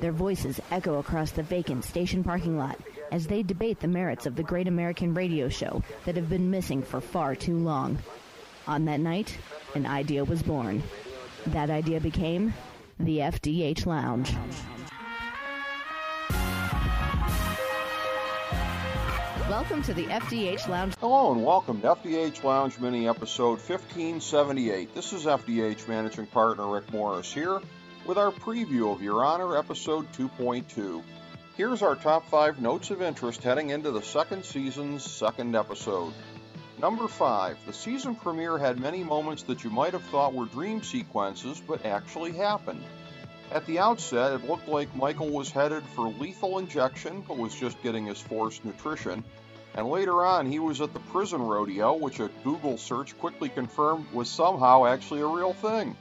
Their voices echo across the vacant station parking lot as they debate the merits of the great American radio show that have been missing for far too long. On that night, an idea was born. That idea became the FDH Lounge. Welcome to the FDH Lounge. Hello and welcome to FDH Lounge Mini episode 1578. This is FDH Managing Partner Rick Morris here with our preview of Your Honor episode 2.2. Here's our top five notes of interest heading into the second season's second episode. Number 5. The season premiere had many moments that you might have thought were dream sequences but actually happened. At the outset, it looked like Michael was headed for lethal injection but was just getting his forced nutrition. And later on, he was at the prison rodeo, which a Google search quickly confirmed was somehow actually a real thing.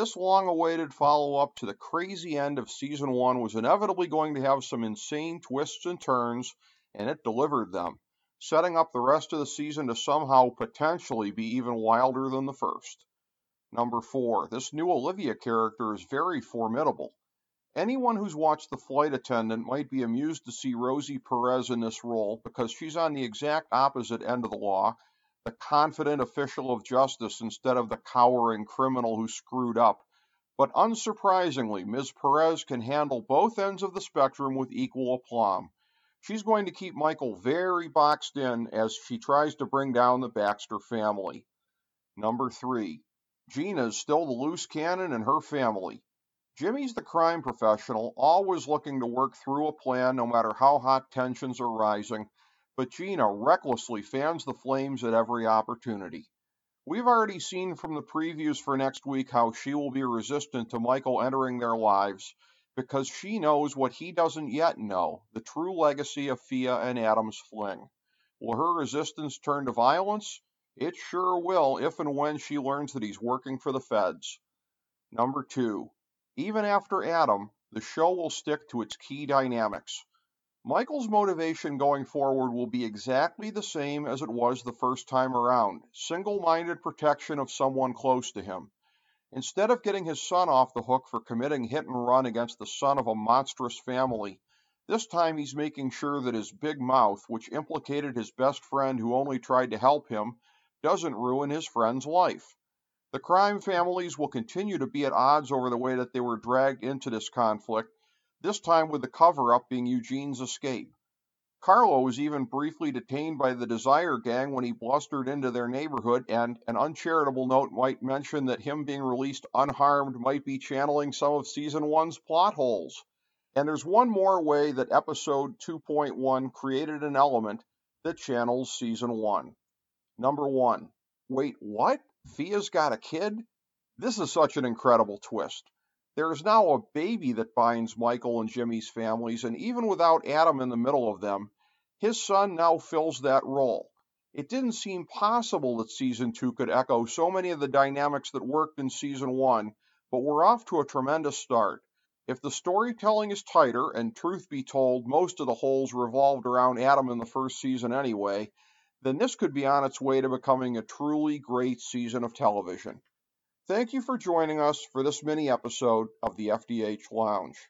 This long awaited follow up to the crazy end of season one was inevitably going to have some insane twists and turns, and it delivered them, setting up the rest of the season to somehow potentially be even wilder than the first. Number four, this new Olivia character is very formidable. Anyone who's watched The Flight Attendant might be amused to see Rosie Perez in this role because she's on the exact opposite end of the law, the confident official of justice instead of the cowering criminal who screwed up. But unsurprisingly, Ms. Perez can handle both ends of the spectrum with equal aplomb. She's going to keep Michael very boxed in as she tries to bring down the Baxter family. Number three, Gina's still the loose cannon in her family. Jimmy's the crime professional, always looking to work through a plan no matter how hot tensions are rising, but Gina recklessly fans the flames at every opportunity. We've already seen from the previews for next week how she will be resistant to Michael entering their lives because she knows what he doesn't yet know the true legacy of Fia and Adam's fling. Will her resistance turn to violence? It sure will if and when she learns that he's working for the feds. Number two, even after Adam, the show will stick to its key dynamics. Michael's motivation going forward will be exactly the same as it was the first time around single minded protection of someone close to him. Instead of getting his son off the hook for committing hit and run against the son of a monstrous family, this time he's making sure that his big mouth, which implicated his best friend who only tried to help him, doesn't ruin his friend's life. The crime families will continue to be at odds over the way that they were dragged into this conflict, this time with the cover up being Eugene's escape. Carlo was even briefly detained by the Desire Gang when he blustered into their neighborhood, and an uncharitable note might mention that him being released unharmed might be channeling some of season one's plot holes. And there's one more way that episode 2.1 created an element that channels season one. Number one. Wait, what? Fia's got a kid? This is such an incredible twist. There is now a baby that binds Michael and Jimmy's families, and even without Adam in the middle of them, his son now fills that role. It didn't seem possible that season two could echo so many of the dynamics that worked in season one, but we're off to a tremendous start. If the storytelling is tighter, and truth be told, most of the holes revolved around Adam in the first season anyway, then this could be on its way to becoming a truly great season of television. Thank you for joining us for this mini episode of the FDH Lounge.